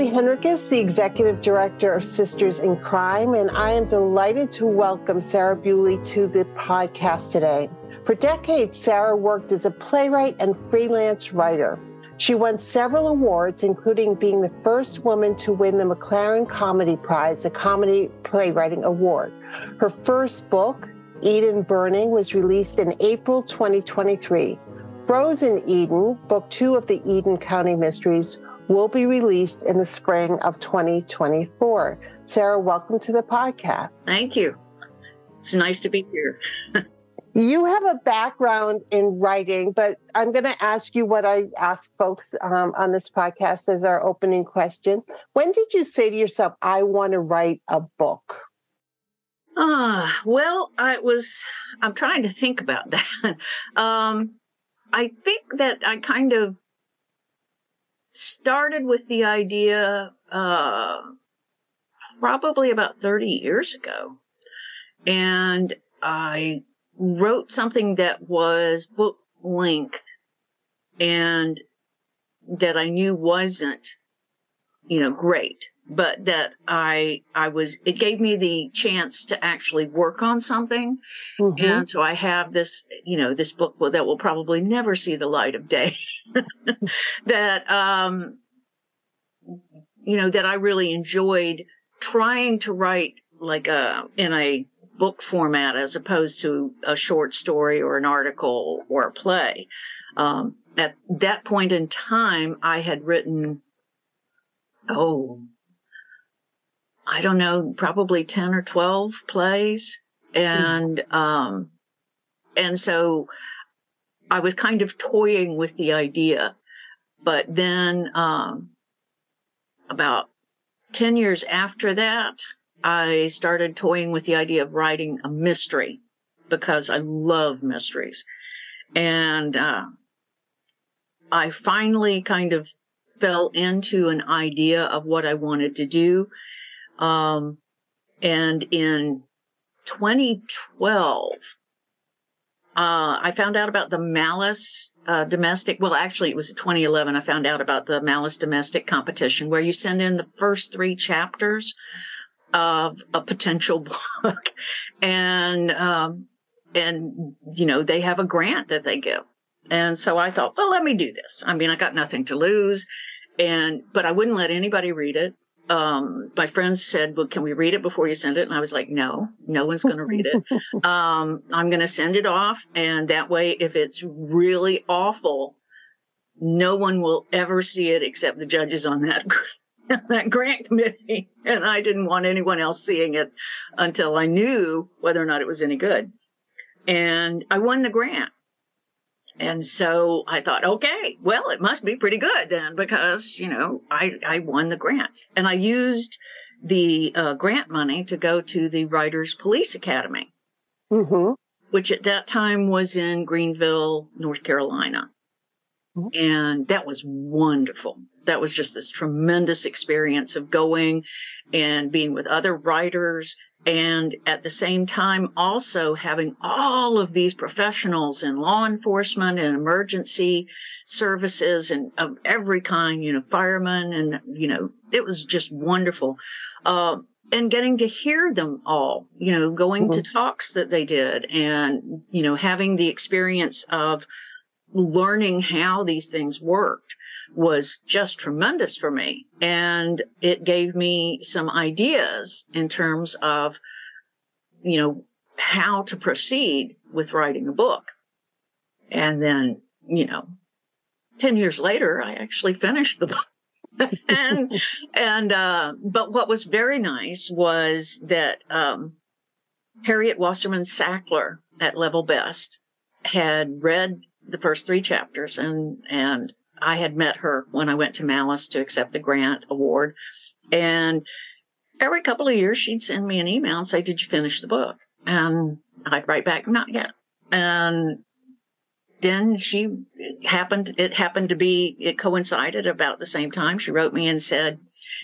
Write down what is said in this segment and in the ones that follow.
Julie Henriques, the Executive Director of Sisters in Crime, and I am delighted to welcome Sarah Bewley to the podcast today. For decades, Sarah worked as a playwright and freelance writer. She won several awards, including being the first woman to win the McLaren Comedy Prize, a comedy playwriting award. Her first book, Eden Burning, was released in April 2023. Frozen Eden, book two of the Eden County Mysteries, will be released in the spring of 2024. Sarah, welcome to the podcast. Thank you. It's nice to be here. you have a background in writing, but I'm going to ask you what I ask folks um, on this podcast as our opening question. When did you say to yourself, I want to write a book? Ah, uh, well, I was, I'm trying to think about that. um, I think that I kind of started with the idea uh, probably about 30 years ago. And I wrote something that was book length and that I knew wasn't, you know, great but that I I was it gave me the chance to actually work on something, mm-hmm. and so I have this you know this book that will probably never see the light of day. that um, you know that I really enjoyed trying to write like a in a book format as opposed to a short story or an article or a play. Um, at that point in time, I had written oh I don't know, probably 10 or 12 plays. And, mm-hmm. um, and so I was kind of toying with the idea. But then, um, about 10 years after that, I started toying with the idea of writing a mystery because I love mysteries. And, uh, I finally kind of fell into an idea of what I wanted to do. Um, and in 2012, uh, I found out about the Malice uh, domestic. Well, actually, it was 2011. I found out about the Malice domestic competition where you send in the first three chapters of a potential book, and um, and you know they have a grant that they give. And so I thought, well, let me do this. I mean, I got nothing to lose, and but I wouldn't let anybody read it um, my friends said, well, can we read it before you send it? And I was like, no, no one's going to read it. Um, I'm going to send it off. And that way, if it's really awful, no one will ever see it except the judges on that, that grant committee. And I didn't want anyone else seeing it until I knew whether or not it was any good. And I won the grant. And so I thought, okay, well, it must be pretty good then because, you know, I, I won the grant and I used the uh, grant money to go to the Writers Police Academy, mm-hmm. which at that time was in Greenville, North Carolina. Mm-hmm. And that was wonderful. That was just this tremendous experience of going and being with other writers and at the same time also having all of these professionals in law enforcement and emergency services and of every kind you know firemen and you know it was just wonderful uh, and getting to hear them all you know going mm-hmm. to talks that they did and you know having the experience of learning how these things worked was just tremendous for me. And it gave me some ideas in terms of, you know, how to proceed with writing a book. And then, you know, 10 years later, I actually finished the book. and, and, uh, but what was very nice was that, um, Harriet Wasserman Sackler at Level Best had read the first three chapters and, and I had met her when I went to Malice to accept the grant award. And every couple of years, she'd send me an email and say, Did you finish the book? And I'd write back, Not yet. And then she happened, it happened to be, it coincided about the same time. She wrote me and said,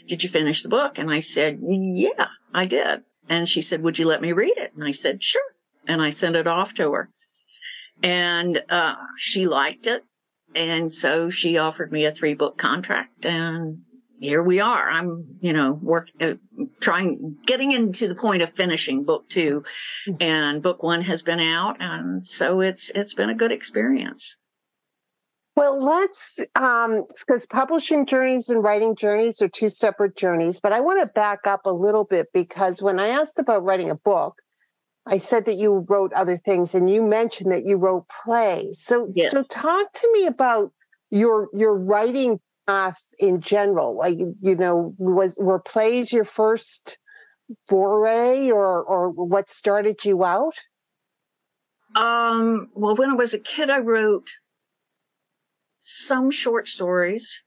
Did you finish the book? And I said, Yeah, I did. And she said, Would you let me read it? And I said, Sure. And I sent it off to her. And uh, she liked it. And so she offered me a three book contract. And here we are. I'm, you know, work, uh, trying, getting into the point of finishing book two and book one has been out. And so it's, it's been a good experience. Well, let's, um, because publishing journeys and writing journeys are two separate journeys, but I want to back up a little bit because when I asked about writing a book, I said that you wrote other things and you mentioned that you wrote plays. So, yes. so talk to me about your, your writing path in general? Like, you know, was were plays your first foray, or or what started you out? Um. Well, when I was a kid, I wrote some short stories,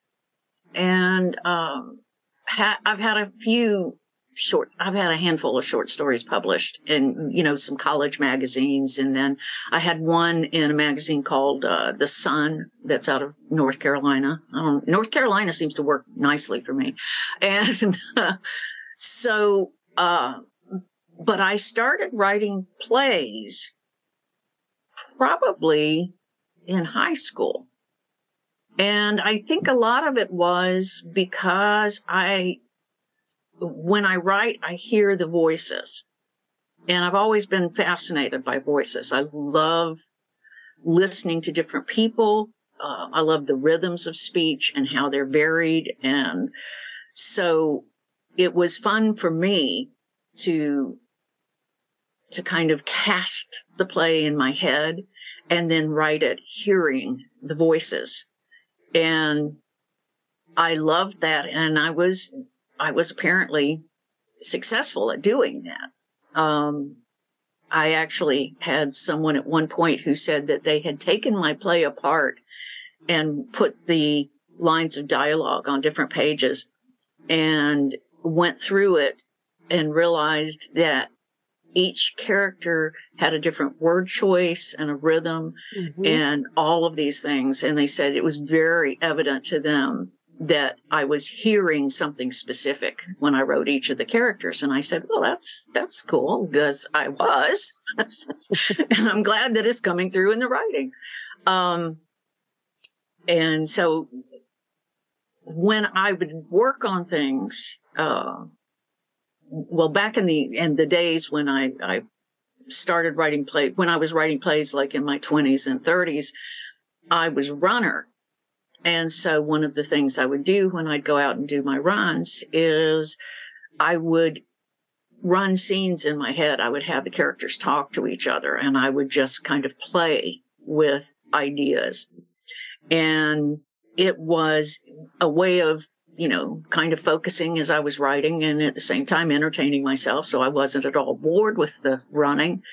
and um, ha- I've had a few short i've had a handful of short stories published in you know some college magazines. And then i had one in a magazine called uh, the sun that's out of north carolina. Um, north carolina seems to work nicely for me. And uh, so uh, but i started writing plays probably in high school. And i think a lot of it was because i when I write, I hear the voices. And I've always been fascinated by voices. I love listening to different people. Uh, I love the rhythms of speech and how they're varied. And so it was fun for me to, to kind of cast the play in my head and then write it hearing the voices. And I loved that. And I was I was apparently successful at doing that. Um, I actually had someone at one point who said that they had taken my play apart and put the lines of dialogue on different pages and went through it and realized that each character had a different word choice and a rhythm mm-hmm. and all of these things. And they said it was very evident to them that I was hearing something specific when I wrote each of the characters. And I said, well, that's, that's cool because I was. and I'm glad that it's coming through in the writing. Um, and so when I would work on things, uh, well, back in the, in the days when I, I started writing play, when I was writing plays like in my twenties and thirties, I was runner and so one of the things I would do when I'd go out and do my runs is I would run scenes in my head. I would have the characters talk to each other and I would just kind of play with ideas. And it was a way of, you know, kind of focusing as I was writing and at the same time entertaining myself. So I wasn't at all bored with the running.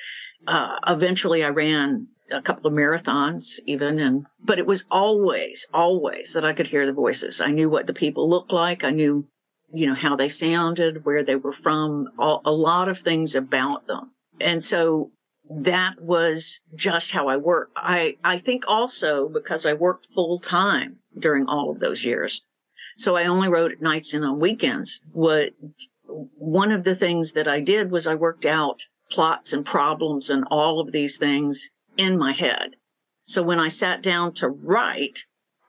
Uh, eventually I ran a couple of marathons even and but it was always always that i could hear the voices. I knew what the people looked like. I knew you know how they sounded where they were from all, a lot of things about them. And so that was just how i worked. I i think also because i worked full time during all of those years. So i only wrote at nights and on weekends. What one of the things that i did was i worked out plots and problems and all of these things in my head. So when I sat down to write,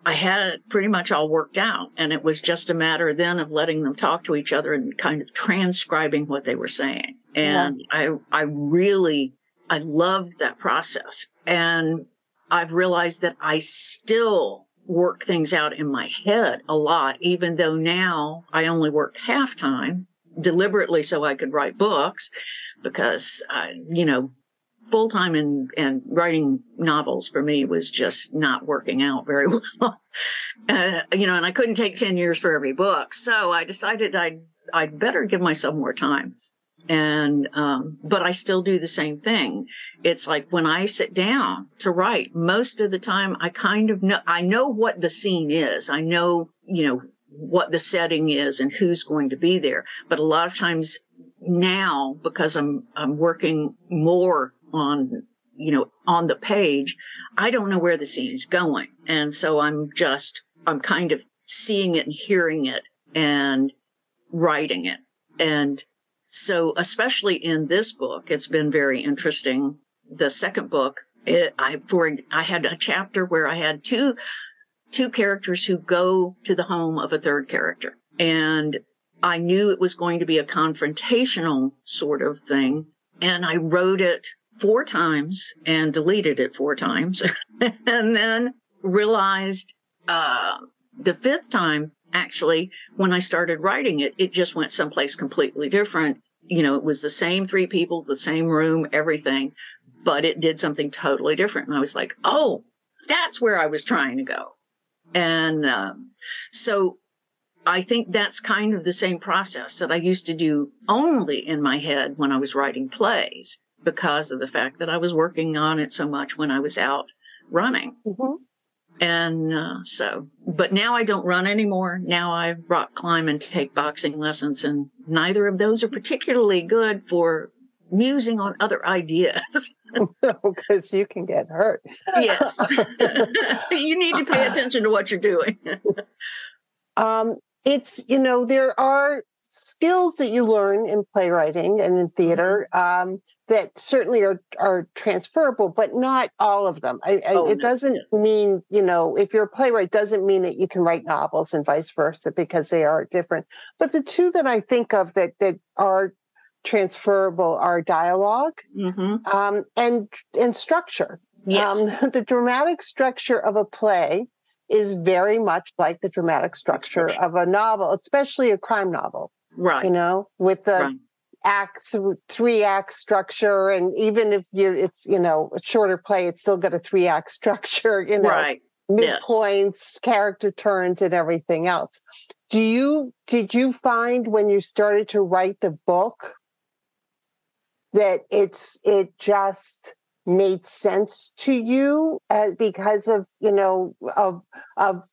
I had it pretty much all worked out. And it was just a matter then of letting them talk to each other and kind of transcribing what they were saying. And yeah. I, I really, I loved that process. And I've realized that I still work things out in my head a lot, even though now I only work half time deliberately so I could write books because I, you know, full time and and writing novels for me was just not working out very well. Uh, you know, and I couldn't take ten years for every book, so I decided I'd I'd better give myself more time. And, um, but I still do the same thing. It's like when I sit down to write, most of the time I kind of know, I know what the scene is. I know, you know, what the setting is and who's going to be there. But a lot of times now, because I'm, I'm working more on, you know, on the page, I don't know where the scene's going. And so I'm just, I'm kind of seeing it and hearing it and writing it. And so, especially in this book, it's been very interesting. The second book, it, I for I had a chapter where I had two two characters who go to the home of a third character, and I knew it was going to be a confrontational sort of thing, and I wrote it four times and deleted it four times, and then realized uh, the fifth time actually, when I started writing it, it just went someplace completely different. You know, it was the same three people, the same room, everything, but it did something totally different. And I was like, oh, that's where I was trying to go. And um, so I think that's kind of the same process that I used to do only in my head when I was writing plays because of the fact that I was working on it so much when I was out running. Mm-hmm. And uh, so, but now I don't run anymore. Now I rock climb and take boxing lessons, and neither of those are particularly good for musing on other ideas. because you can get hurt. yes. you need to pay attention to what you're doing. um, it's, you know, there are skills that you learn in playwriting and in theater mm-hmm. um, that certainly are are transferable, but not all of them. I, oh, I, it no. doesn't yeah. mean you know if you're a playwright doesn't mean that you can write novels and vice versa because they are different. But the two that I think of that that are transferable are dialog mm-hmm. um, and and structure. Yes. Um, the dramatic structure of a play is very much like the dramatic structure of a novel, especially a crime novel right you know with the right. act th- three act structure and even if you it's you know a shorter play it's still got a three act structure you know right midpoints yes. character turns and everything else do you did you find when you started to write the book that it's it just made sense to you uh, because of you know of of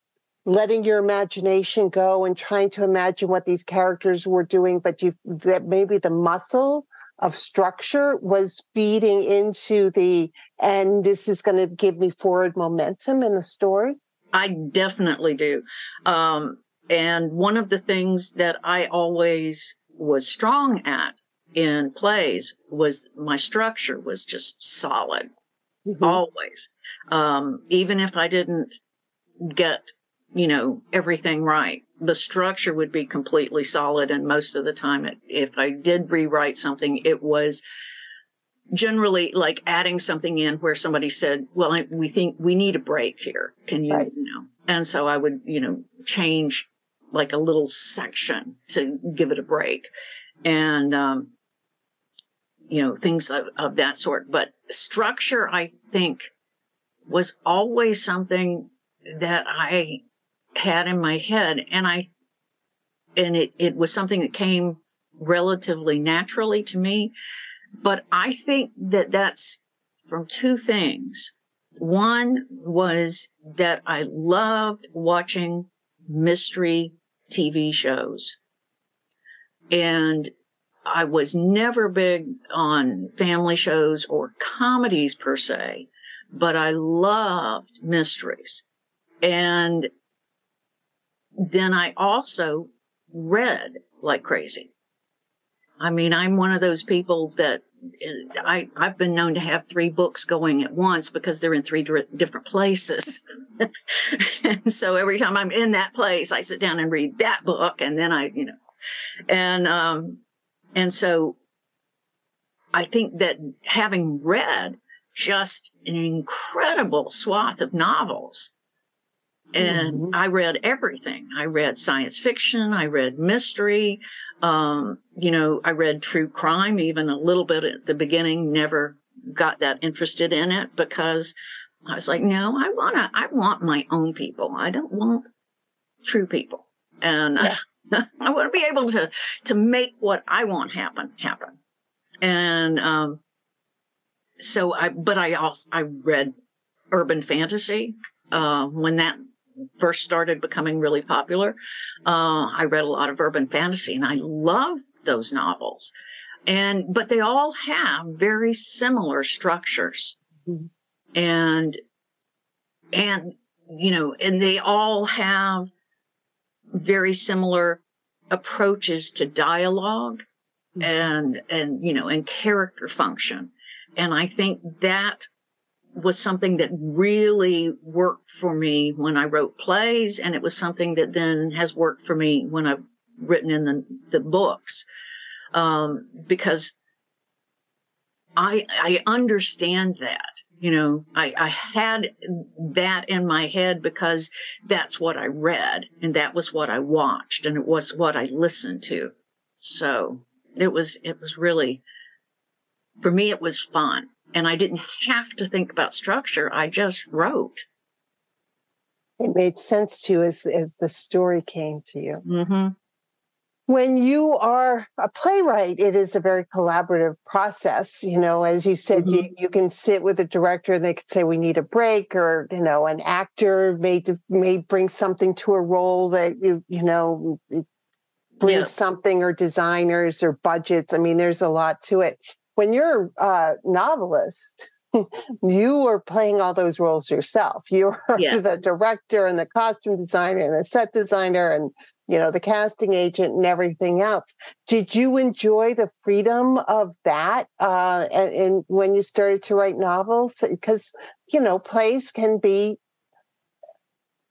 letting your imagination go and trying to imagine what these characters were doing, but you that maybe the muscle of structure was feeding into the and this is going to give me forward momentum in the story. I definitely do. Um, and one of the things that I always was strong at in plays was my structure was just solid. Mm-hmm. Always. Um, even if I didn't get you know, everything right. The structure would be completely solid. And most of the time, it, if I did rewrite something, it was generally like adding something in where somebody said, well, I, we think we need a break here. Can you, right. you know, and so I would, you know, change like a little section to give it a break and, um, you know, things of, of that sort. But structure, I think was always something that I had in my head. And I, and it, it was something that came relatively naturally to me. But I think that that's from two things. One was that I loved watching mystery TV shows. And I was never big on family shows or comedies per se, but I loved mysteries. And then I also read like crazy. I mean, I'm one of those people that uh, I, I've been known to have three books going at once because they're in three different places. and so every time I'm in that place, I sit down and read that book and then I, you know, and, um, and so I think that having read just an incredible swath of novels and mm-hmm. I read everything. I read science fiction. I read mystery. Um, you know, I read true crime even a little bit at the beginning, never got that interested in it because I was like, no, I want to, I want my own people. I don't want true people. And yeah. I want to be able to, to make what I want happen, happen. And um, so I, but I also I read urban fantasy uh, when that first started becoming really popular. Uh, I read a lot of urban fantasy, and I loved those novels. And but they all have very similar structures, mm-hmm. and and you know, and they all have very similar approaches to dialogue mm-hmm. and and you know and character function and i think that was something that really worked for me when i wrote plays and it was something that then has worked for me when i've written in the, the books um, because i i understand that you know, I, I had that in my head because that's what I read and that was what I watched and it was what I listened to. So it was, it was really, for me, it was fun and I didn't have to think about structure. I just wrote. It made sense to you as, as the story came to you. Mm-hmm when you are a playwright, it is a very collaborative process. You know, as you said, mm-hmm. you, you can sit with a director and they could say, we need a break, or, you know, an actor may, may bring something to a role that you, you know, bring yeah. something or designers or budgets. I mean, there's a lot to it. When you're a novelist, you are playing all those roles yourself. You're yeah. the director and the costume designer and the set designer and you know the casting agent and everything else. Did you enjoy the freedom of that? Uh, and, and when you started to write novels, because you know plays can be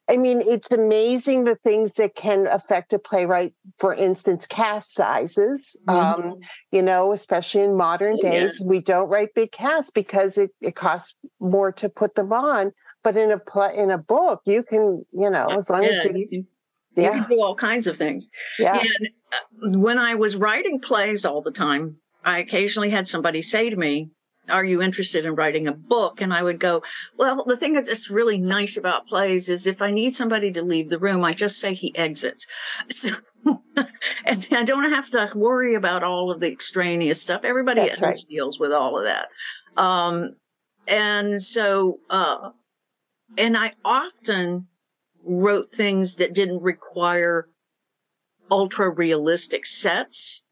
I mean, it's amazing the things that can affect a playwright. For instance, cast sizes. Mm-hmm. Um, you know, especially in modern days, yeah. we don't write big casts because it, it costs more to put them on. But in a play, in a book, you can, you know, as long yeah, as you, you can, yeah. you can do all kinds of things. Yeah. And uh, when I was writing plays all the time, I occasionally had somebody say to me, are you interested in writing a book? And I would go, well, the thing is that's really nice about plays is if I need somebody to leave the room, I just say he exits. So, and I don't have to worry about all of the extraneous stuff. Everybody that's at right. deals with all of that. Um, and so, uh, and I often wrote things that didn't require ultra realistic sets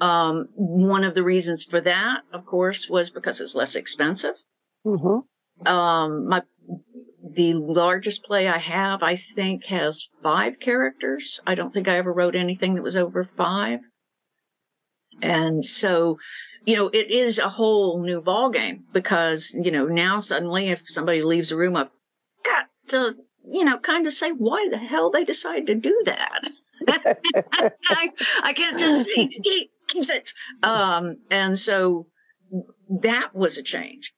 um, one of the reasons for that, of course, was because it's less expensive. Mm-hmm. Um, my the largest play I have, I think, has five characters. I don't think I ever wrote anything that was over five. And so, you know, it is a whole new ballgame because, you know, now suddenly if somebody leaves a room, I've got to, you know, kind of say why the hell they decided to do that. I, I, can't just say, he, um, and so that was a change.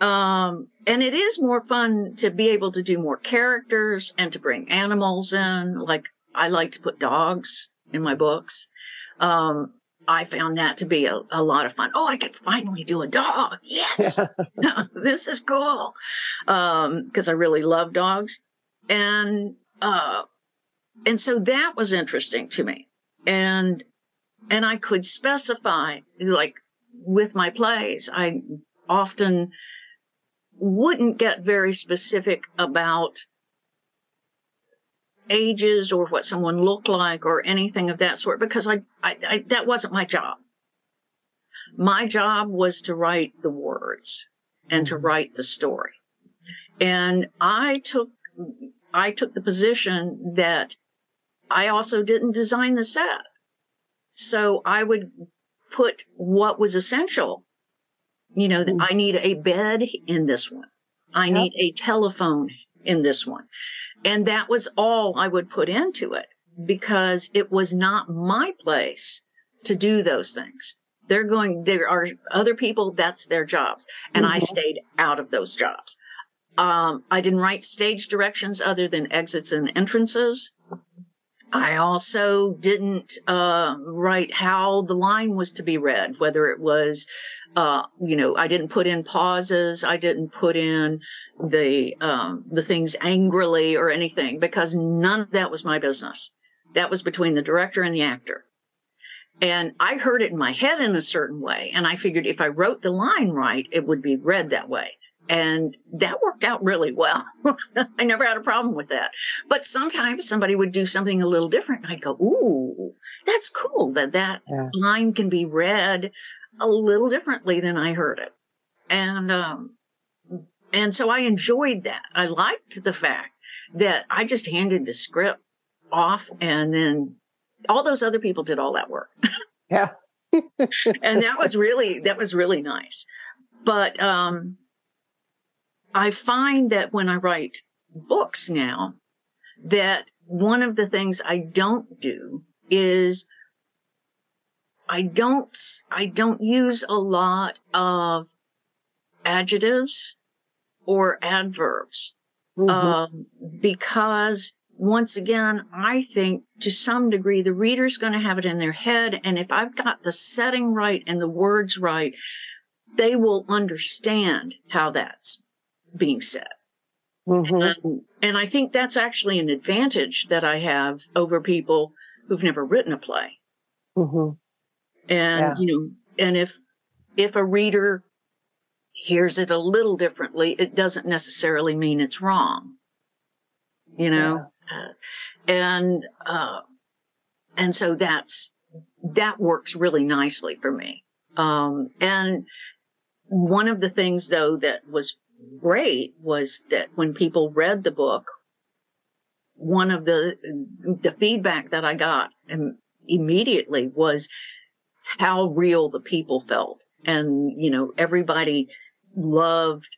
Um, and it is more fun to be able to do more characters and to bring animals in. Like I like to put dogs in my books. Um, I found that to be a, a, lot of fun. Oh, I can finally do a dog. Yes. this is cool. Um, cause I really love dogs. And, uh, and so that was interesting to me. And and I could specify, like with my plays, I often wouldn't get very specific about ages or what someone looked like or anything of that sort because I, I, I, that wasn't my job. My job was to write the words and to mm-hmm. write the story. And I took I took the position that I also didn't design the set. So I would put what was essential. You know, mm. I need a bed in this one. I need a telephone in this one. And that was all I would put into it because it was not my place to do those things. They're going, there are other people, that's their jobs. And mm-hmm. I stayed out of those jobs. Um, I didn't write stage directions other than exits and entrances. I also didn't uh, write how the line was to be read, whether it was, uh, you know, I didn't put in pauses, I didn't put in the um, the things angrily or anything because none of that was my business. That was between the director and the actor. And I heard it in my head in a certain way. And I figured if I wrote the line right, it would be read that way. And that worked out really well. I never had a problem with that. But sometimes somebody would do something a little different. I'd go, Ooh, that's cool that that yeah. line can be read a little differently than I heard it. And, um, and so I enjoyed that. I liked the fact that I just handed the script off and then all those other people did all that work. Yeah. and that was really, that was really nice. But, um, I find that when I write books now, that one of the things I don't do is I don't, I don't use a lot of adjectives or adverbs, mm-hmm. um, because once again, I think to some degree the reader's going to have it in their head. And if I've got the setting right and the words right, they will understand how that's being said. Mm-hmm. And, and I think that's actually an advantage that I have over people who've never written a play. Mm-hmm. And, yeah. you know, and if, if a reader hears it a little differently, it doesn't necessarily mean it's wrong. You know? Yeah. Uh, and, uh, and so that's, that works really nicely for me. Um, and one of the things though that was great was that when people read the book, one of the the feedback that I got immediately was how real the people felt, and you know everybody loved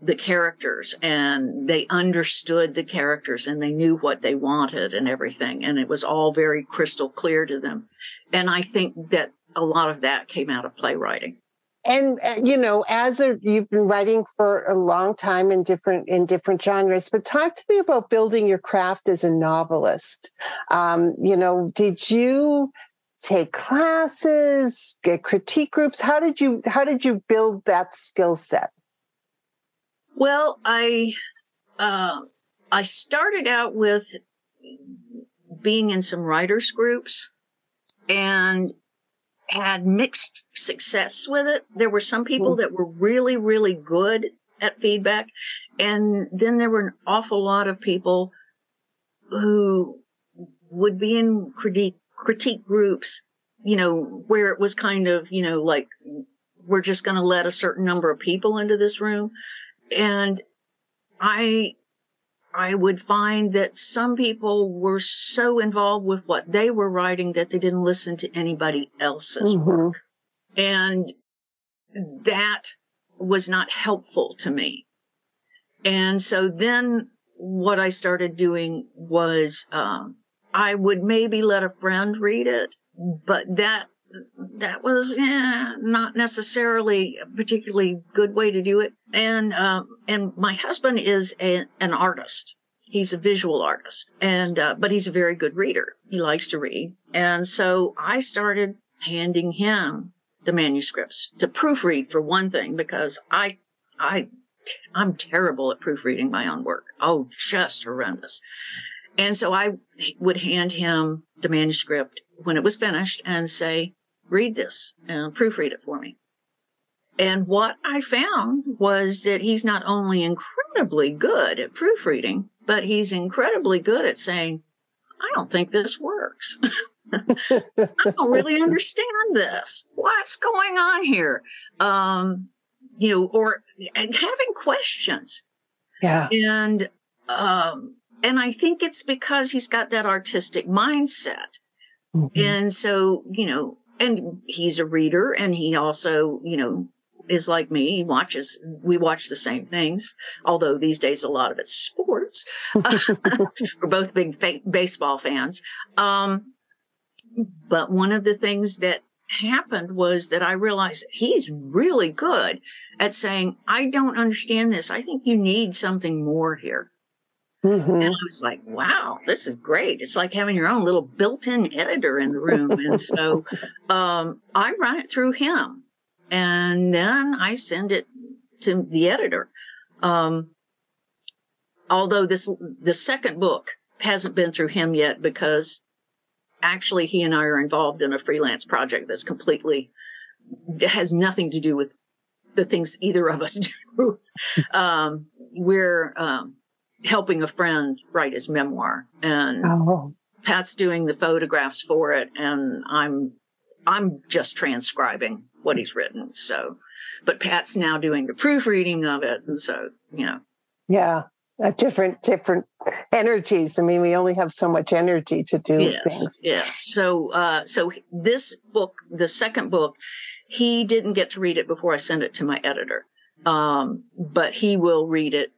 the characters and they understood the characters and they knew what they wanted and everything. And it was all very crystal clear to them. And i think that a lot of that came out of playwriting and uh, you know as a you've been writing for a long time in different in different genres but talk to me about building your craft as a novelist. Um, you know did you take classes get critique groups? How did you how did you build that skill set? Well i uh, i started out with being in some writers groups and had mixed success with it. There were some people mm. that were really, really good at feedback. And then there were an awful lot of people who would be in critique, critique groups, you know, where it was kind of, you know, like, we're just going to let a certain number of people into this room. And I I would find that some people were so involved with what they were writing that they didn't listen to anybody else's mm-hmm. work. And that was not helpful to me. And so then what I started doing was, um, I would maybe let a friend read it, but that that was eh, not necessarily a particularly good way to do it. And um, and my husband is a, an artist. He's a visual artist, and uh, but he's a very good reader. He likes to read, and so I started handing him the manuscripts to proofread for one thing because I I I'm terrible at proofreading my own work. Oh, just horrendous. And so I would hand him the manuscript when it was finished and say, read this and proofread it for me. And what I found was that he's not only incredibly good at proofreading, but he's incredibly good at saying, I don't think this works. I don't really understand this. What's going on here? Um, you know, or having questions. Yeah. And, um, and I think it's because he's got that artistic mindset. Mm-hmm. And so, you know, and he's a reader and he also, you know, is like me. He watches, we watch the same things, although these days a lot of it's sports. We're both big fa- baseball fans. Um, but one of the things that happened was that I realized that he's really good at saying, I don't understand this. I think you need something more here. Mm-hmm. And I was like, wow, this is great. It's like having your own little built in editor in the room. and so um, I run it through him and then I send it to the editor. Um, although this, the second book hasn't been through him yet because actually he and I are involved in a freelance project that's completely that has nothing to do with the things either of us do. um, we're um, helping a friend write his memoir, and oh. Pat's doing the photographs for it, and I'm I'm just transcribing what he's written. So, but Pat's now doing the proofreading of it, and so you know, yeah, uh, different different energies. I mean, we only have so much energy to do yes, things. Yes. So, uh, so this book, the second book, he didn't get to read it before I sent it to my editor, um, but he will read it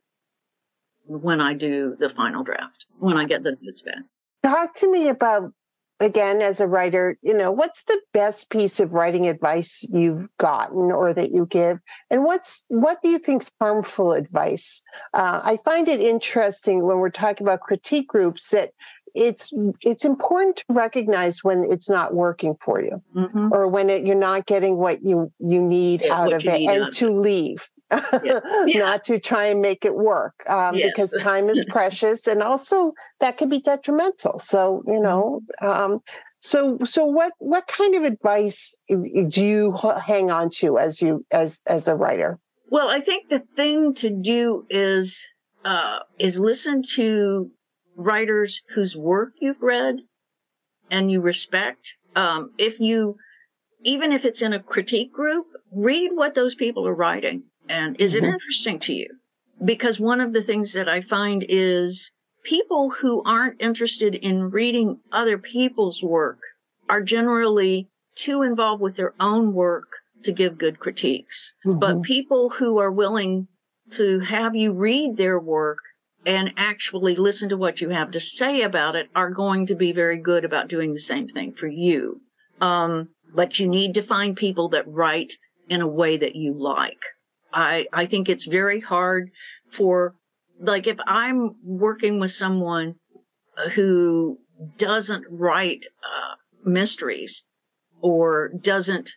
when I do the final draft, when I get the notes back. Talk to me about again as a writer you know what's the best piece of writing advice you've gotten or that you give and what's what do you think is harmful advice uh, i find it interesting when we're talking about critique groups that it's it's important to recognize when it's not working for you mm-hmm. or when it, you're not getting what you you need yeah, out of it and to leave yeah. Yeah. not to try and make it work um, yes. because time is precious and also that can be detrimental so you mm-hmm. know um, so so what what kind of advice do you hang on to as you as as a writer well i think the thing to do is uh, is listen to writers whose work you've read and you respect um, if you even if it's in a critique group read what those people are writing and is mm-hmm. it interesting to you? Because one of the things that I find is people who aren't interested in reading other people's work are generally too involved with their own work to give good critiques. Mm-hmm. But people who are willing to have you read their work and actually listen to what you have to say about it are going to be very good about doing the same thing for you. Um, but you need to find people that write in a way that you like. I, I think it's very hard for, like, if I'm working with someone who doesn't write uh, mysteries or doesn't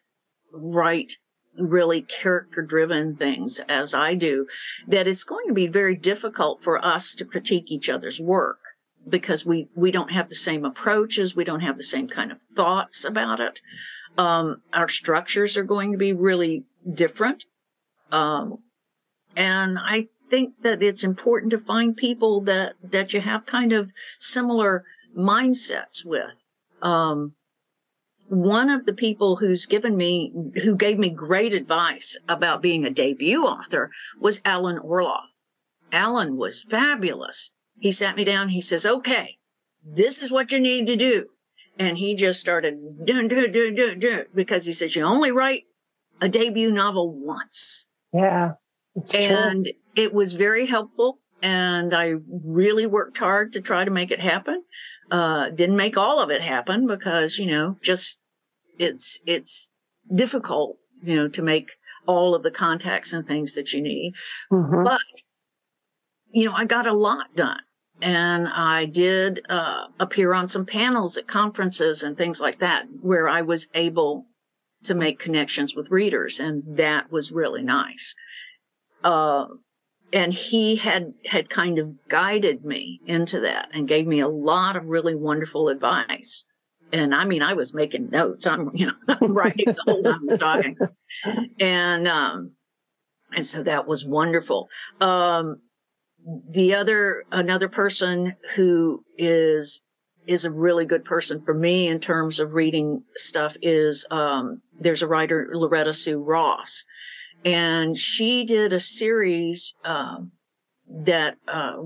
write really character driven things as I do, that it's going to be very difficult for us to critique each other's work because we, we don't have the same approaches. We don't have the same kind of thoughts about it. Um, our structures are going to be really different. Um, and I think that it's important to find people that, that you have kind of similar mindsets with. Um, one of the people who's given me, who gave me great advice about being a debut author was Alan Orloff. Alan was fabulous. He sat me down. He says, okay, this is what you need to do. And he just started doing, doing, doing, doing, doing, because he says, you only write a debut novel once. Yeah. And true. it was very helpful. And I really worked hard to try to make it happen. Uh, didn't make all of it happen because, you know, just it's, it's difficult, you know, to make all of the contacts and things that you need. Mm-hmm. But, you know, I got a lot done and I did uh, appear on some panels at conferences and things like that where I was able to make connections with readers. And that was really nice. Uh, and he had, had kind of guided me into that and gave me a lot of really wonderful advice. And I mean, I was making notes. I'm, you know, I'm writing the whole time I'm talking. And, um, and so that was wonderful. Um, the other, another person who is is a really good person for me in terms of reading stuff is um, there's a writer Loretta Sue Ross, and she did a series um, that uh,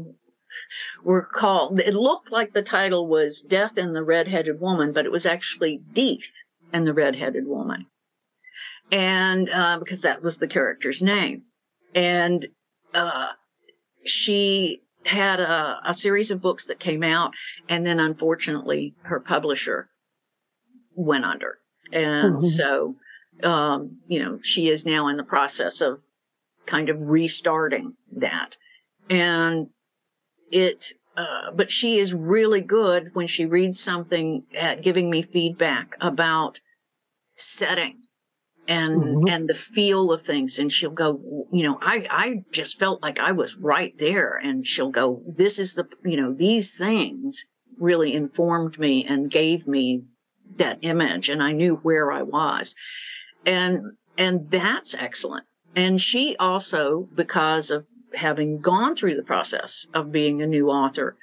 were called. It looked like the title was "Death and the Red-Headed Woman," but it was actually "Death and the Red-Headed Woman," and uh, because that was the character's name, and uh, she had a, a series of books that came out, and then unfortunately, her publisher went under. And mm-hmm. so, um, you know, she is now in the process of kind of restarting that. And it, uh, but she is really good when she reads something at giving me feedback about setting and mm-hmm. and the feel of things and she'll go you know i i just felt like i was right there and she'll go this is the you know these things really informed me and gave me that image and I knew where I was. And, and that's excellent. And she also, because of having gone through the process of being a new author,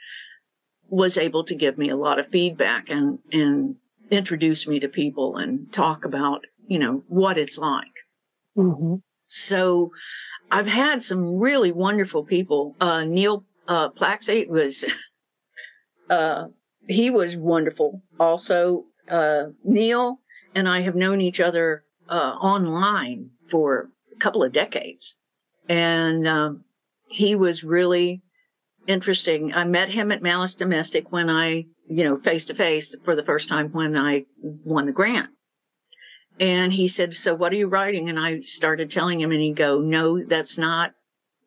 was able to give me a lot of feedback and, and introduce me to people and talk about, you know, what it's like. Mm-hmm. So I've had some really wonderful people. Uh, Neil uh, Plakcy was, uh, he was wonderful. Also, uh, Neil and I have known each other uh, online for a couple of decades. And um, he was really interesting. I met him at Malice Domestic when I, you know, face to face for the first time when I won the grant. And he said, so what are you writing? And I started telling him and he'd go, no, that's not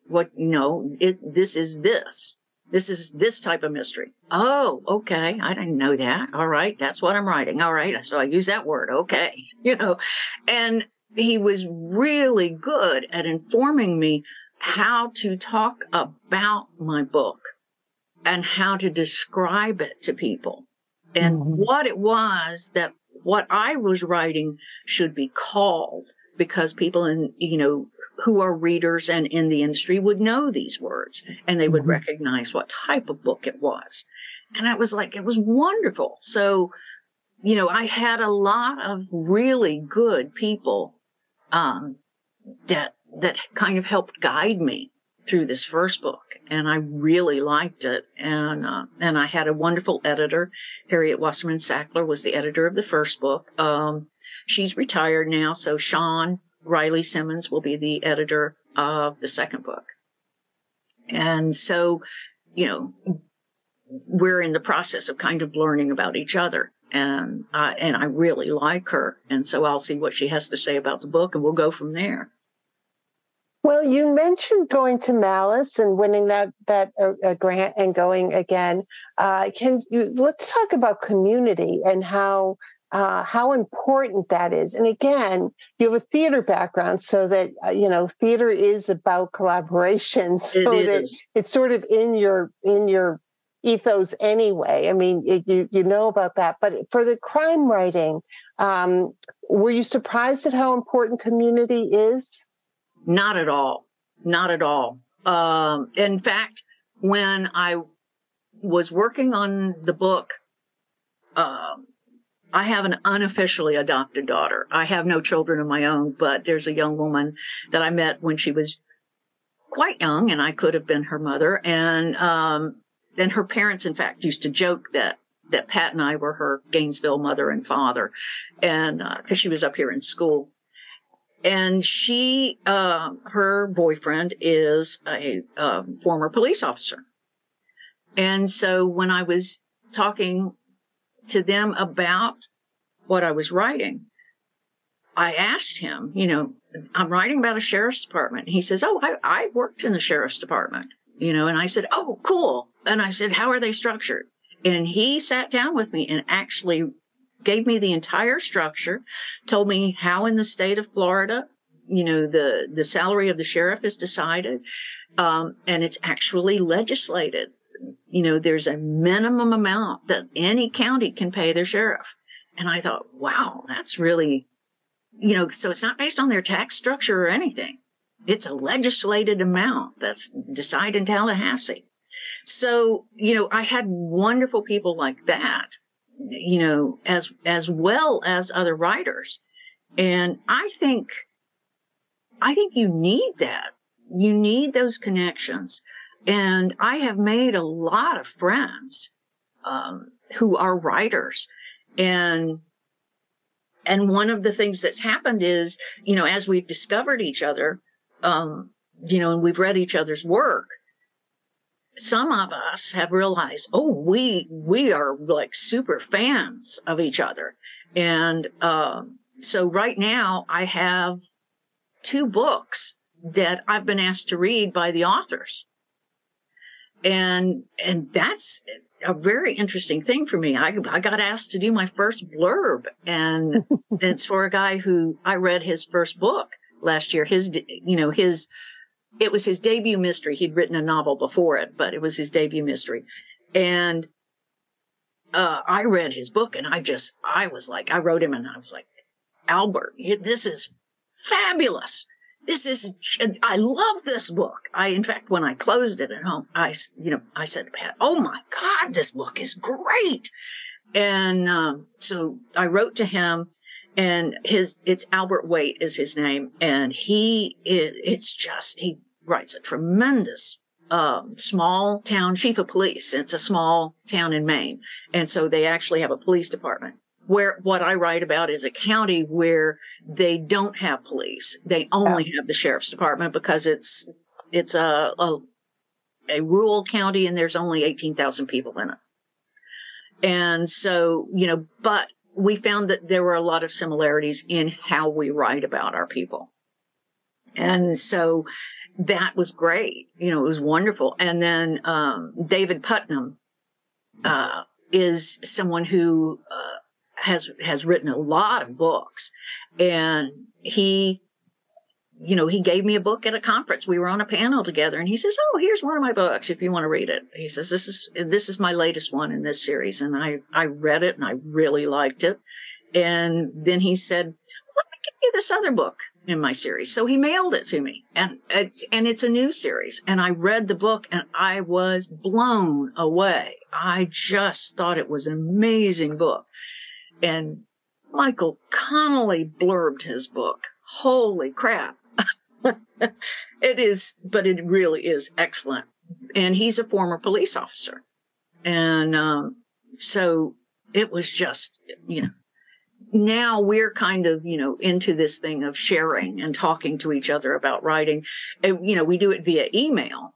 what, no, it, this is this. This is this type of mystery. Oh, okay. I didn't know that. All right. That's what I'm writing. All right. So I use that word. Okay. You know, and he was really good at informing me how to talk about my book and how to describe it to people and mm-hmm. what it was that what I was writing should be called because people in, you know, who are readers and in the industry would know these words and they would mm-hmm. recognize what type of book it was. And I was like, it was wonderful. So, you know, I had a lot of really good people, um, that, that kind of helped guide me through this first book and I really liked it. And, uh, and I had a wonderful editor. Harriet Wasserman Sackler was the editor of the first book. Um, she's retired now. So Shawn Reilly Simmons will be the editor of the second book. And so, you know, we're in the process of kind of learning about each other. And, and I really like her. And so I'll see what she has to say about the book and we'll go from there. Well, you mentioned going to Malice and winning that that uh, grant and going again. Uh, can you let's talk about community and how uh, how important that is. And again, you have a theater background, so that uh, you know theater is about collaboration. So it that it's sort of in your in your ethos anyway. I mean, it, you you know about that. But for the crime writing, um, were you surprised at how important community is? Not at all. Not at all. Um, in fact, when I was working on the book, um, I have an unofficially adopted daughter. I have no children of my own, but there's a young woman that I met when she was quite young, and I could have been her mother. And um, and her parents, in fact, used to joke that that Pat and I were her Gainesville mother and father, and because uh, she was up here in school. And she, uh, her boyfriend is a um, former police officer. And so when I was talking to them about what I was writing, I asked him, you know, I'm writing about a sheriff's department. He says, Oh, I, I worked in the sheriff's department, you know, and I said, Oh, cool. And I said, How are they structured? And he sat down with me and actually gave me the entire structure, told me how in the state of Florida, you know, the, the salary of the sheriff is decided. Um, and it's actually legislated you know, there's a minimum amount that any county can pay their sheriff. And I thought, wow, that's really, you know, so it's not based on their tax structure or anything. It's a legislated amount that's decided in Tallahassee. So, you know, I had wonderful people like that, you know, as, as well as other writers. And I think, I think you need that. You need those connections. And I have made a lot of friends um, who are writers. And and one of the things that's happened is, you know, as we've discovered each other, um, you know, and we've read each other's work, some of us have realized, oh, we we are like super fans of each other. And um, so right now I have two books that I've been asked to read by the authors and and that's a very interesting thing for me. I, I got asked to do my first blurb, and it's for a guy who I read his first book last year. His, you know, his, it was his debut mystery. He'd written a novel before it, but it was his debut mystery. And uh, I read his book and I just, I was like, I wrote him and I was like, Albert, this is fabulous. This is, I love this book. I, in fact, when I closed it at home, I, you know, I said to Pat, Oh my God, this book is great. And, um, so I wrote to him and his, it's Albert Waite is his name. And he, it, it's just, he writes a tremendous um, small town chief of police. It's a small town in Maine. And so they actually have a police department where what I write about is a county where they don't have police. They only have the sheriff's department because it's, it's a, a, a rural county and there's only 18,000 people in it. And so, you know, but we found that there were a lot of similarities in how we write about our people. And so that was great. You know, it was wonderful. And then, um, David Putnam, uh, is someone who, uh, has has written a lot of books, and he, you know, he gave me a book at a conference. We were on a panel together, and he says, "Oh, here's one of my books if you want to read it." He says, "This is this is my latest one in this series," and I I read it and I really liked it. And then he said, "Let me give you this other book." In my series. So he mailed it to me and it's, and it's a new series. And I read the book and I was blown away. I just thought it was an amazing book. And Michael Connelly blurbed his book. Holy crap. it is, but it really is excellent. And he's a former police officer. And um, so it was just, you know, now we're kind of, you know, into this thing of sharing and talking to each other about writing. And, you know, we do it via email,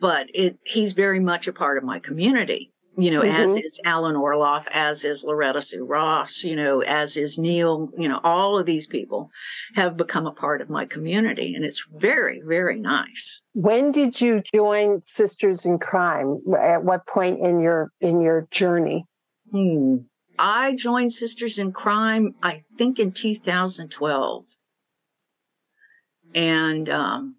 but it, he's very much a part of my community you know, mm-hmm. as is Alan Orloff, as is Loretta Sue Ross, you know, as is Neil, you know, all of these people have become a part of my community. And it's very, very nice. When did you join Sisters in Crime? At what point in your in your journey? Hmm. I joined Sisters in Crime, I think in 2012. And um,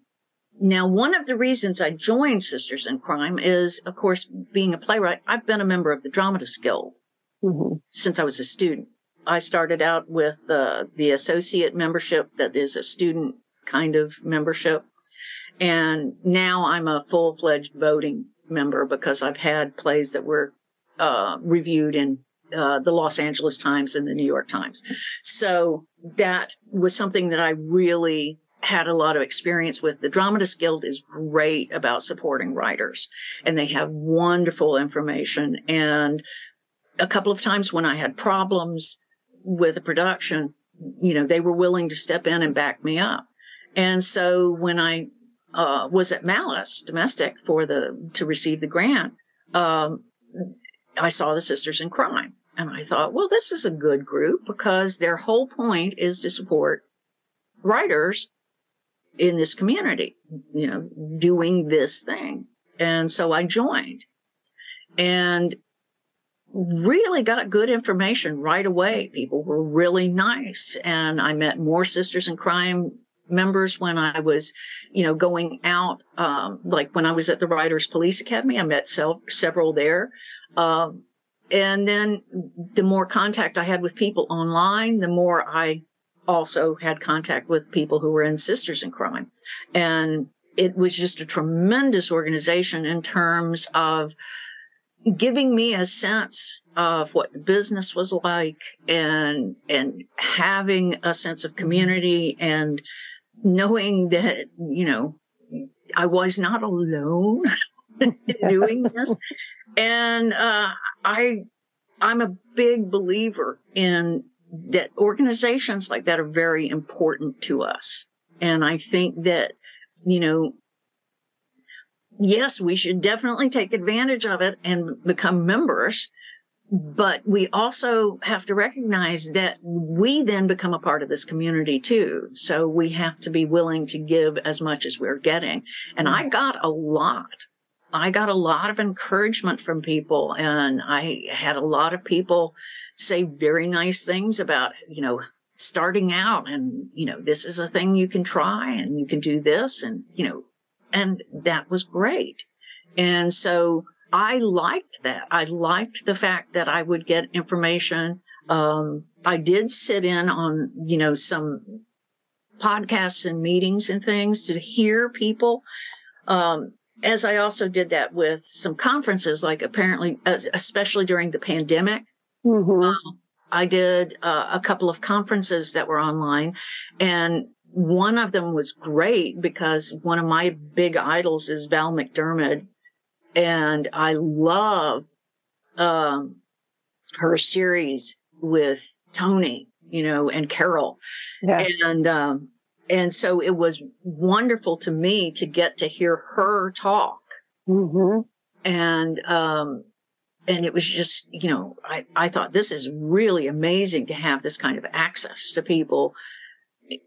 now, one of the reasons I joined Sisters in Crime is, of course, being a playwright. I've been a member of the Dramatists Guild mm-hmm. since I was a student. I started out with uh, the associate membership that is a student kind of membership. And now I'm a full fledged voting member because I've had plays that were uh, reviewed in uh, the Los Angeles Times and the New York Times. So that was something that I really had a lot of experience with. The Dramatists Guild is great about supporting writers and they have wonderful information. And a couple of times when I had problems with a production, you know, they were willing to step in and back me up. And so when I uh, was at Malice Domestic for the to receive the grant, um, I saw the Sisters in Crime, and I thought, well, this is a good group because their whole point is to support writers in this community, you know, doing this thing. And so I joined and really got good information right away. People were really nice. And I met more sisters in crime members when I was, you know, going out. Um, like when I was at the Writers Police Academy, I met several there. Um, and then the more contact I had with people online, the more I also had contact with people who were in Sisters in Crime. And it was just a tremendous organization in terms of giving me a sense of what the business was like and and having a sense of community and knowing that you know I was not alone doing this and uh, I I'm a big believer in that organizations like that are very important to us. And I think that, you know, yes, we should definitely take advantage of it and become members. But we also have to recognize that we then become a part of this community too. So we have to be willing to give as much as we're getting. And I got a lot I got a lot of encouragement from people and I had a lot of people say very nice things about, you know, starting out and, you know, this is a thing you can try and you can do this and, you know, and that was great. And so I liked that. I liked the fact that I would get information. Um, I did sit in on, you know, some podcasts and meetings and things to hear people. Um, as I also did that with some conferences, like apparently, especially during the pandemic. Mm-hmm. Um, I did uh, a couple of conferences that were online and one of them was great because one of my big idols is Val McDermid and I love, um, her series with Tony, you know, and Carol. Yeah. And, um, and so it was wonderful to me to get to hear her talk. Mm-hmm. And, um, and it was just, you know, I, I thought this is really amazing to have this kind of access to people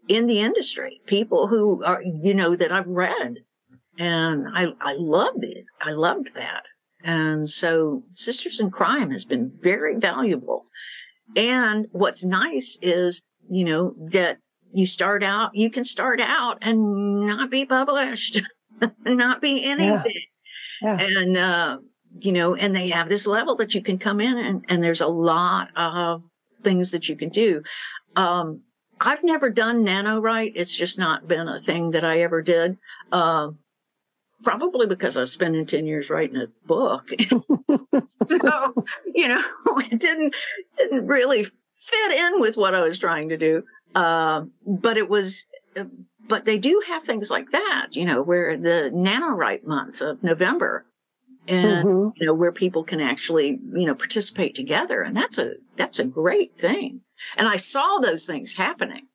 in the industry, people who are, you know, that I've read. And I, I loved it. I loved that. And so Sisters in Crime has been very valuable. And what's nice is, you know, that you start out, you can start out and not be published, not be anything. Yeah. Yeah. And, uh, you know, and they have this level that you can come in and, and there's a lot of things that you can do. Um, I've never done NaNoWrite. It's just not been a thing that I ever did. Uh, probably because I was spending 10 years writing a book. so, you know, it didn't, didn't really fit in with what I was trying to do. Uh, but it was, but they do have things like that, you know, where the NaNoWrite month of November and mm-hmm. you know where people can actually you know participate together. And that's a that's a great thing. And i saw those things happening.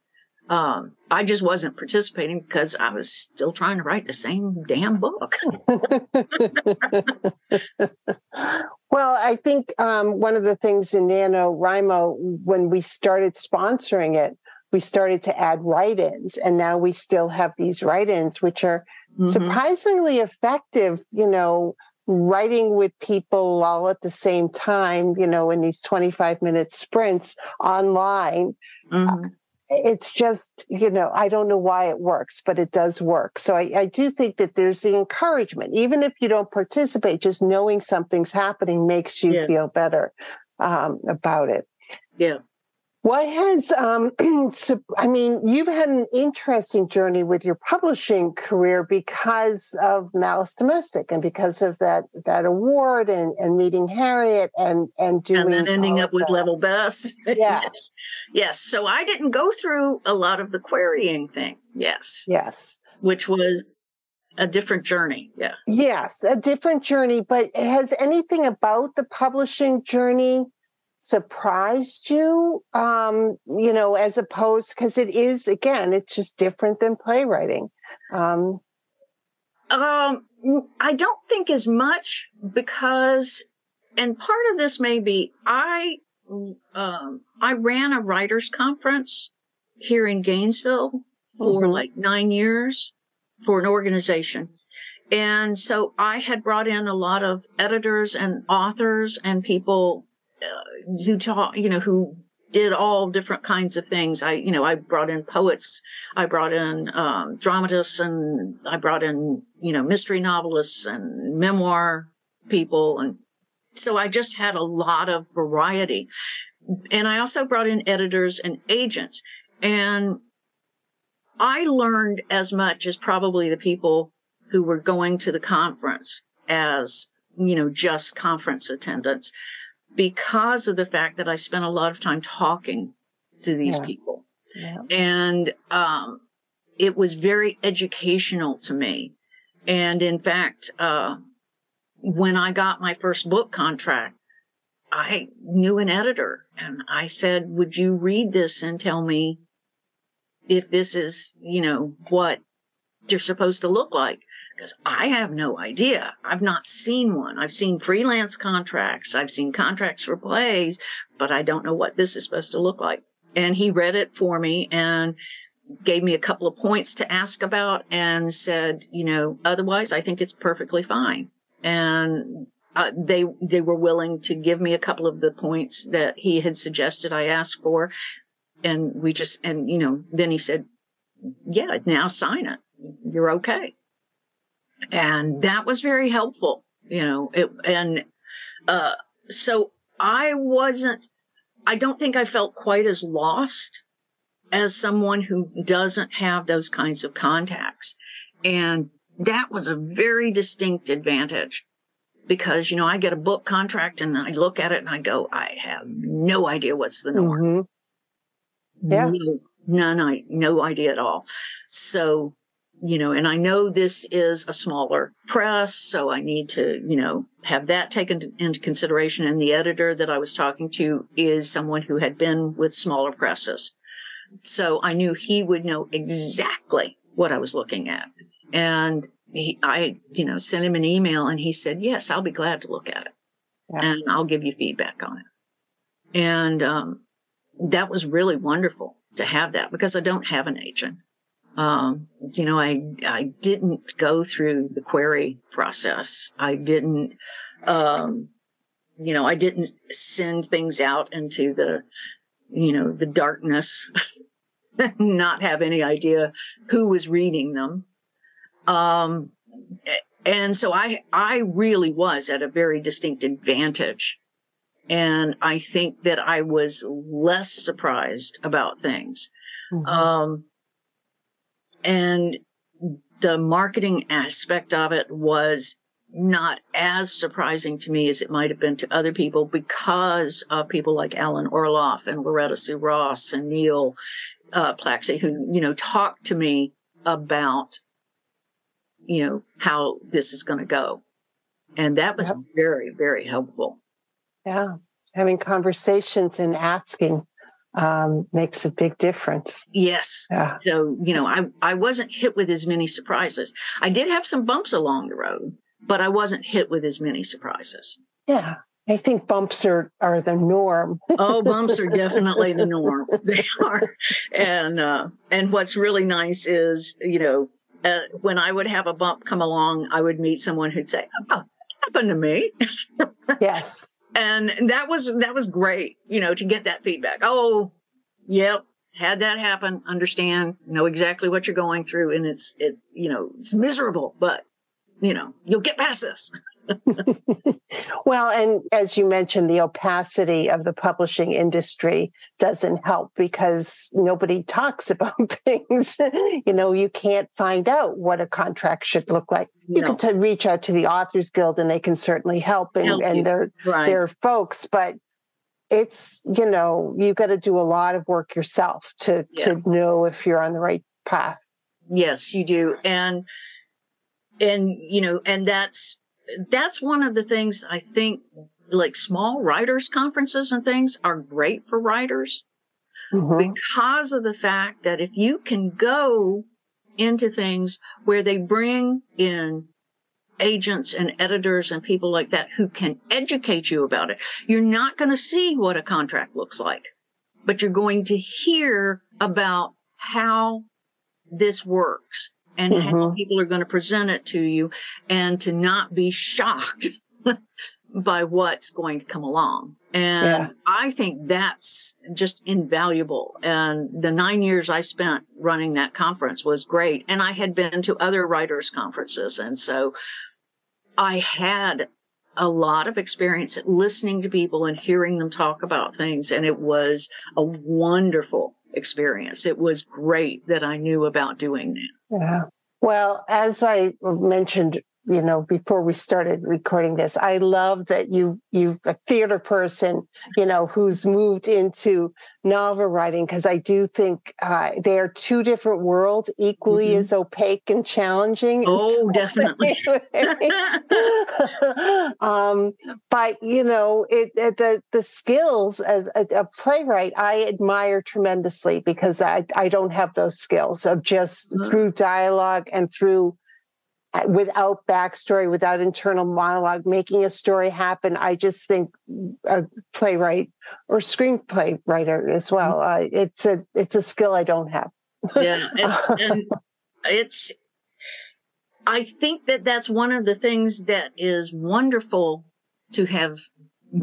Um, i just wasn't participating because i was still trying to write the same damn book. Well i think um, one of the things in NaNoWriMo when we started sponsoring it we started to add write-ins and now we still have these write-ins which are mm-hmm. surprisingly effective you know writing with people all at the same time, you know, in these 25 minute sprints online. Mm-hmm. It's just, you know, I don't know why it works, but it does work. So I, I do think that there's the encouragement, even if you don't participate, just knowing something's happening makes you yeah. feel better um, about it. Yeah. What has, um, I mean, you've had an interesting journey with your publishing career because of Malice Domestic and because of that that award and, and meeting Harriet and and doing and then ending up with Level Best. Yeah. yes, yes. So I didn't go through a lot of the querying thing. Yes, yes, which was a different journey. Yeah. Yes, a different journey. But has anything about the publishing journey surprised you um you know as opposed because it is again it's just different than playwriting um um i don't think as much because and part of this may be i um i ran a writers conference here in gainesville for mm-hmm. like nine years for an organization and so i had brought in a lot of editors and authors and people who taught, you know, who did all different kinds of things. I, you know, I brought in poets, I brought in um, dramatists, and I brought in, you know, mystery novelists and memoir people, and so I just had a lot of variety. And I also brought in editors and agents, and I learned as much as probably the people who were going to the conference as you know just conference attendants because of the fact that I spent a lot of time talking to these yeah. people. Yeah. And um, it was very educational to me. And in fact, uh, when I got my first book contract, I knew an editor and I said, would you read this and tell me if this is, you know, what they're supposed to look like? Because I have no idea. I've not seen one. I've seen freelance contracts. I've seen contracts for plays, but I don't know what this is supposed to look like. And he read it for me and gave me a couple of points to ask about and said, you know, otherwise I think it's perfectly fine. And uh, they they were willing to give me a couple of the points that he had suggested I ask for, and we just and you know then he said, yeah, now sign it. You're okay. And that was very helpful. you know, it, and, uh, so I wasn't, I don't think I felt quite as lost as someone who doesn't have those kinds of contacts. And that was a very distinct advantage because, you know, I get a book contract and I look at it and I go, I have no idea what's the norm. Mm-hmm. Yeah. No, none, I, no idea at all. So, you know, and I know this is a smaller press, so I need to, you know, have that taken into consideration. And the editor that I was talking to is someone who had been with smaller presses. So I knew he would know exactly what I was looking at. And he, I, you know, sent him an email and he said, yes, I'll be glad to look at it yeah. and I'll give you feedback on it. And, um, that was really wonderful to have that because I don't have an agent. Um, you know, I, I didn't go through the query process. I didn't, um, you know, I didn't send things out into the, you know, the darkness, not have any idea who was reading them. Um, and so I, I really was at a very distinct advantage. And I think that I was less surprised about things. Mm-hmm. Um, and the marketing aspect of it was not as surprising to me as it might have been to other people because of people like Alan Orloff and Loretta Sue Ross and Neil uh, Plakcy, who, you know, talked to me about you know, how this is going to go. And that was yep. very, very helpful. Yeah. Having conversations and asking um, makes a big difference. Yes. Yeah. So, you know, I, I wasn't hit with as many surprises. I did have some bumps along the road, but I wasn't hit with as many surprises. Yeah. I think bumps are, are the norm. oh, bumps are definitely the norm. They are. And, uh, and what's really nice is, you know, uh, when I would have a bump come along, I would meet someone who'd say, Oh, happened to me. yes. And that was, that was great, you know, to get that feedback. Oh, yep. Had that happen, understand, know exactly what you're going through. And it's, it, you know, it's miserable, but you know, you'll get past this. well, and as you mentioned, the opacity of the publishing industry doesn't help because nobody talks about things. you know, you can't find out what a contract should look like. No. You can t- reach out to the Authors Guild and they can certainly help and, help and they're, right. they're folks, but it's, you know, you've got to do a lot of work yourself to, yeah. to know if you're on the right path. Yes, you do. And, and, you know, and that's, that's one of the things I think like small writers conferences and things are great for writers mm-hmm. because of the fact that if you can go into things where they bring in agents and editors and people like that who can educate you about it, you're not going to see what a contract looks like, but you're going to hear about how this works and mm-hmm. how people are going to present it to you and to not be shocked by what's going to come along. And yeah. I think that's just invaluable. And the nine years I spent running that conference was great. And I had been to other writers conferences. And so I had a lot of experience listening to people and hearing them talk about things. And it was a wonderful experience. It was great that I knew about doing that. Yeah. Well, as I mentioned you know, before we started recording this, I love that you you a theater person, you know, who's moved into novel writing because I do think uh, they are two different worlds, equally mm-hmm. as opaque and challenging. Oh, definitely. um, but you know, it, it, the the skills as a, a, playwright, I admire tremendously because I I don't have those skills of just mm-hmm. through dialogue and through Uh, without backstory, without internal monologue, making a story happen. I just think a playwright or screenplay writer as mm-hmm. well. Uh, it's a it's a skill I don't have. yeah, and, and it's. I think that that's one of the things that is wonderful to have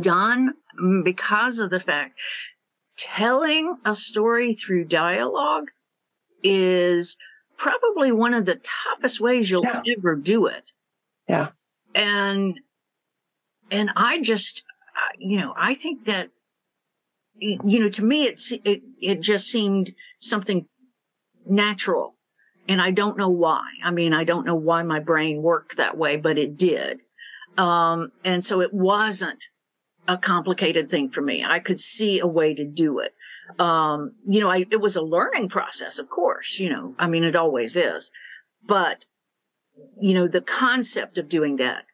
done mm, because of the fact telling a story through dialogue is probably one of the toughest ways you'll yeah. ever do it. Yeah. And and I just, you know, I think that, you know, to me, it's, it, it just seemed something natural. And I don't know why. I mean, I don't know why my brain worked that way, but it did. Um, and so it wasn't a complicated thing for me. I could see a way to do it. Um, you know, I, it was a learning process, of course, you know, I mean, it always is, but you know, the concept of doing that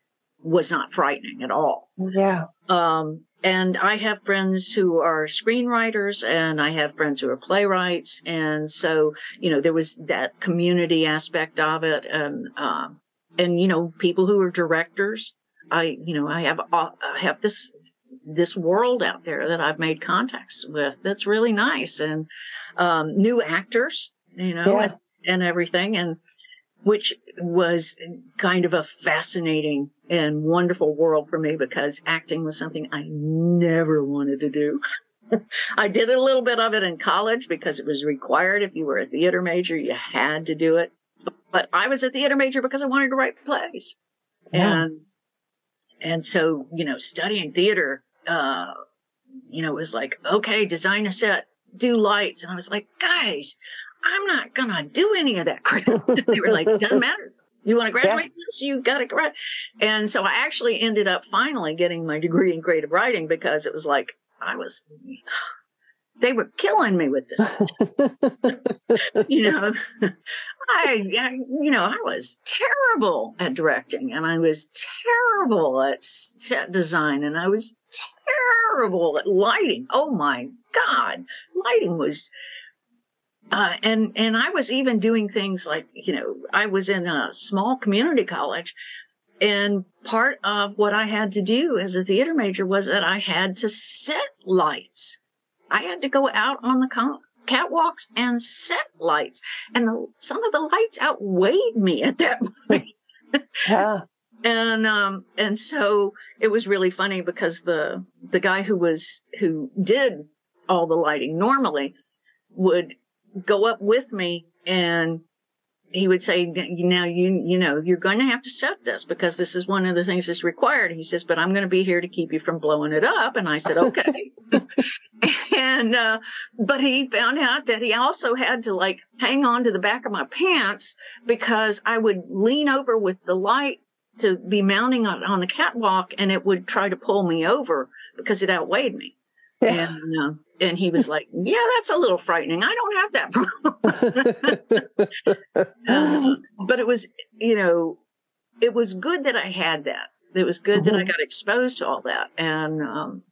was not frightening at all. Yeah. Um, and I have friends who are screenwriters and I have friends who are playwrights. And so, you know, there was that community aspect of it. And, um, and, you know, people who are directors. I, you know, I have, uh, I have this, this world out there that I've made contacts with. That's really nice. And, um, new actors, you know, yeah. and, and everything. And, which was kind of a fascinating and wonderful world for me because acting was something I never wanted to do. I did a little bit of it in college because it was required. If you were a theater major, you had to do it. But I was a theater major because I wanted to write plays. Yeah. And, and so, you know, studying theater, uh, you know, it was like, okay, design a set, do lights. And I was like, guys, I'm not gonna do any of that crap. they were like, doesn't matter. You want to graduate? Yeah. Yes, you got to graduate. And so I actually ended up finally getting my degree in creative writing because it was like I was, they were killing me with this. you know, I, I, you know, I was terrible at directing and I was terrible at set design and I was terrible at lighting. Oh my God, lighting was uh, and and I was even doing things like you know I was in a small community college, and part of what I had to do as a theater major was that I had to set lights. I had to go out on the con- catwalks and set lights, and the, some of the lights outweighed me at that point. yeah. and um and so it was really funny because the the guy who was who did all the lighting normally would go up with me and he would say, now you, you know, you're going to have to set this because this is one of the things that's required. He says, but I'm going to be here to keep you from blowing it up. And I said, okay. and, uh, but he found out that he also had to like hang on to the back of my pants because I would lean over with the light to be mounting on, on the catwalk and it would try to pull me over because it outweighed me. Yeah. And, uh, and he was like, "Yeah, that's a little frightening. I don't have that problem." uh, but it was, you know, it was good that I had that. It was good mm-hmm. that I mm-hmm. got exposed to all that, and um,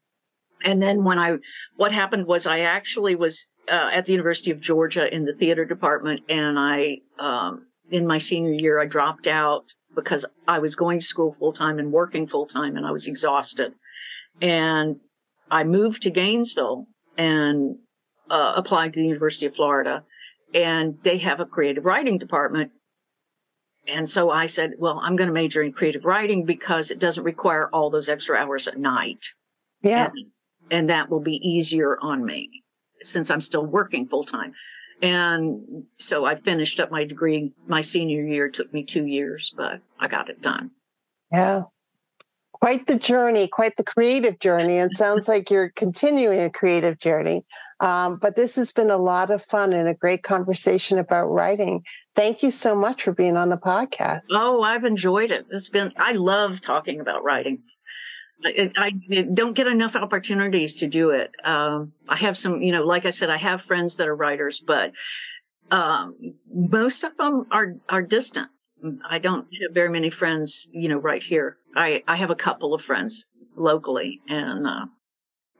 and then when I, what happened was I actually was uh, at the University of Georgia in the theater department, and I, um, in my senior year, I dropped out because I was going to school full time and working full time, and I was exhausted, and I moved to Gainesville and uh, applied to the University of Florida, and they have a creative writing department. And so I said, well, I'm going to major in creative writing because it doesn't require all those extra hours at night. Yeah. And, and that will be easier on me since I'm still working full time. And so I finished up my degree. My senior year took me two years, but I got it done. Yeah quite the journey, quite the creative journey. And sounds like you're continuing a creative journey. Um, but this has been a lot of fun and a great conversation about writing. Thank you so much for being on the podcast. Oh, I've enjoyed it. It's been, I love talking about writing. I, I don't get enough opportunities to do it. Um, I have some, you know, like I said, I have friends that are writers, but um, most of them are are distant. I don't have very many friends, you know, right here. I, I have a couple of friends locally and, uh,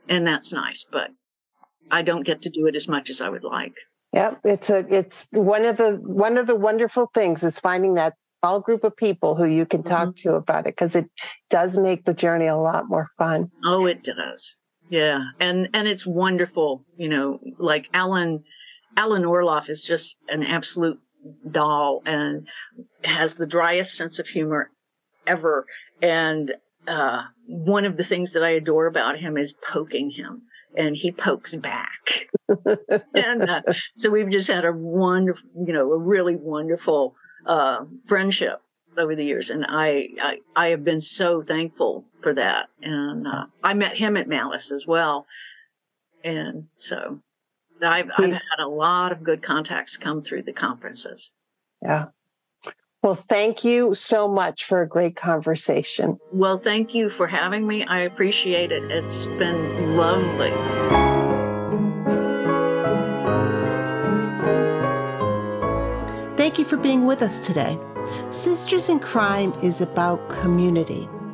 and that's nice, but I don't get to do it as much as I would like. Yep. it's a it's one of the one of the wonderful things is finding that small group of people who you can talk mm-hmm. to about it because it does make the journey a lot more fun. Oh, it does. Yeah, and and it's wonderful. You know, like Alan Alan Orloff is just an absolute doll and has the driest sense of humor ever. And uh, one of the things that I adore about him is poking him, and he pokes back. and uh, so we've just had a wonderful, you know, a really wonderful uh, friendship over the years, and I, I I have been so thankful for that. And uh, I met him at Malice as well. And so I've, I've had a lot of good contacts come through the conferences. Yeah. Well, thank you so much for a great conversation. Well, thank you for having me. I appreciate it. It's been lovely. Thank you for being with us today. Sisters in Crime is about community.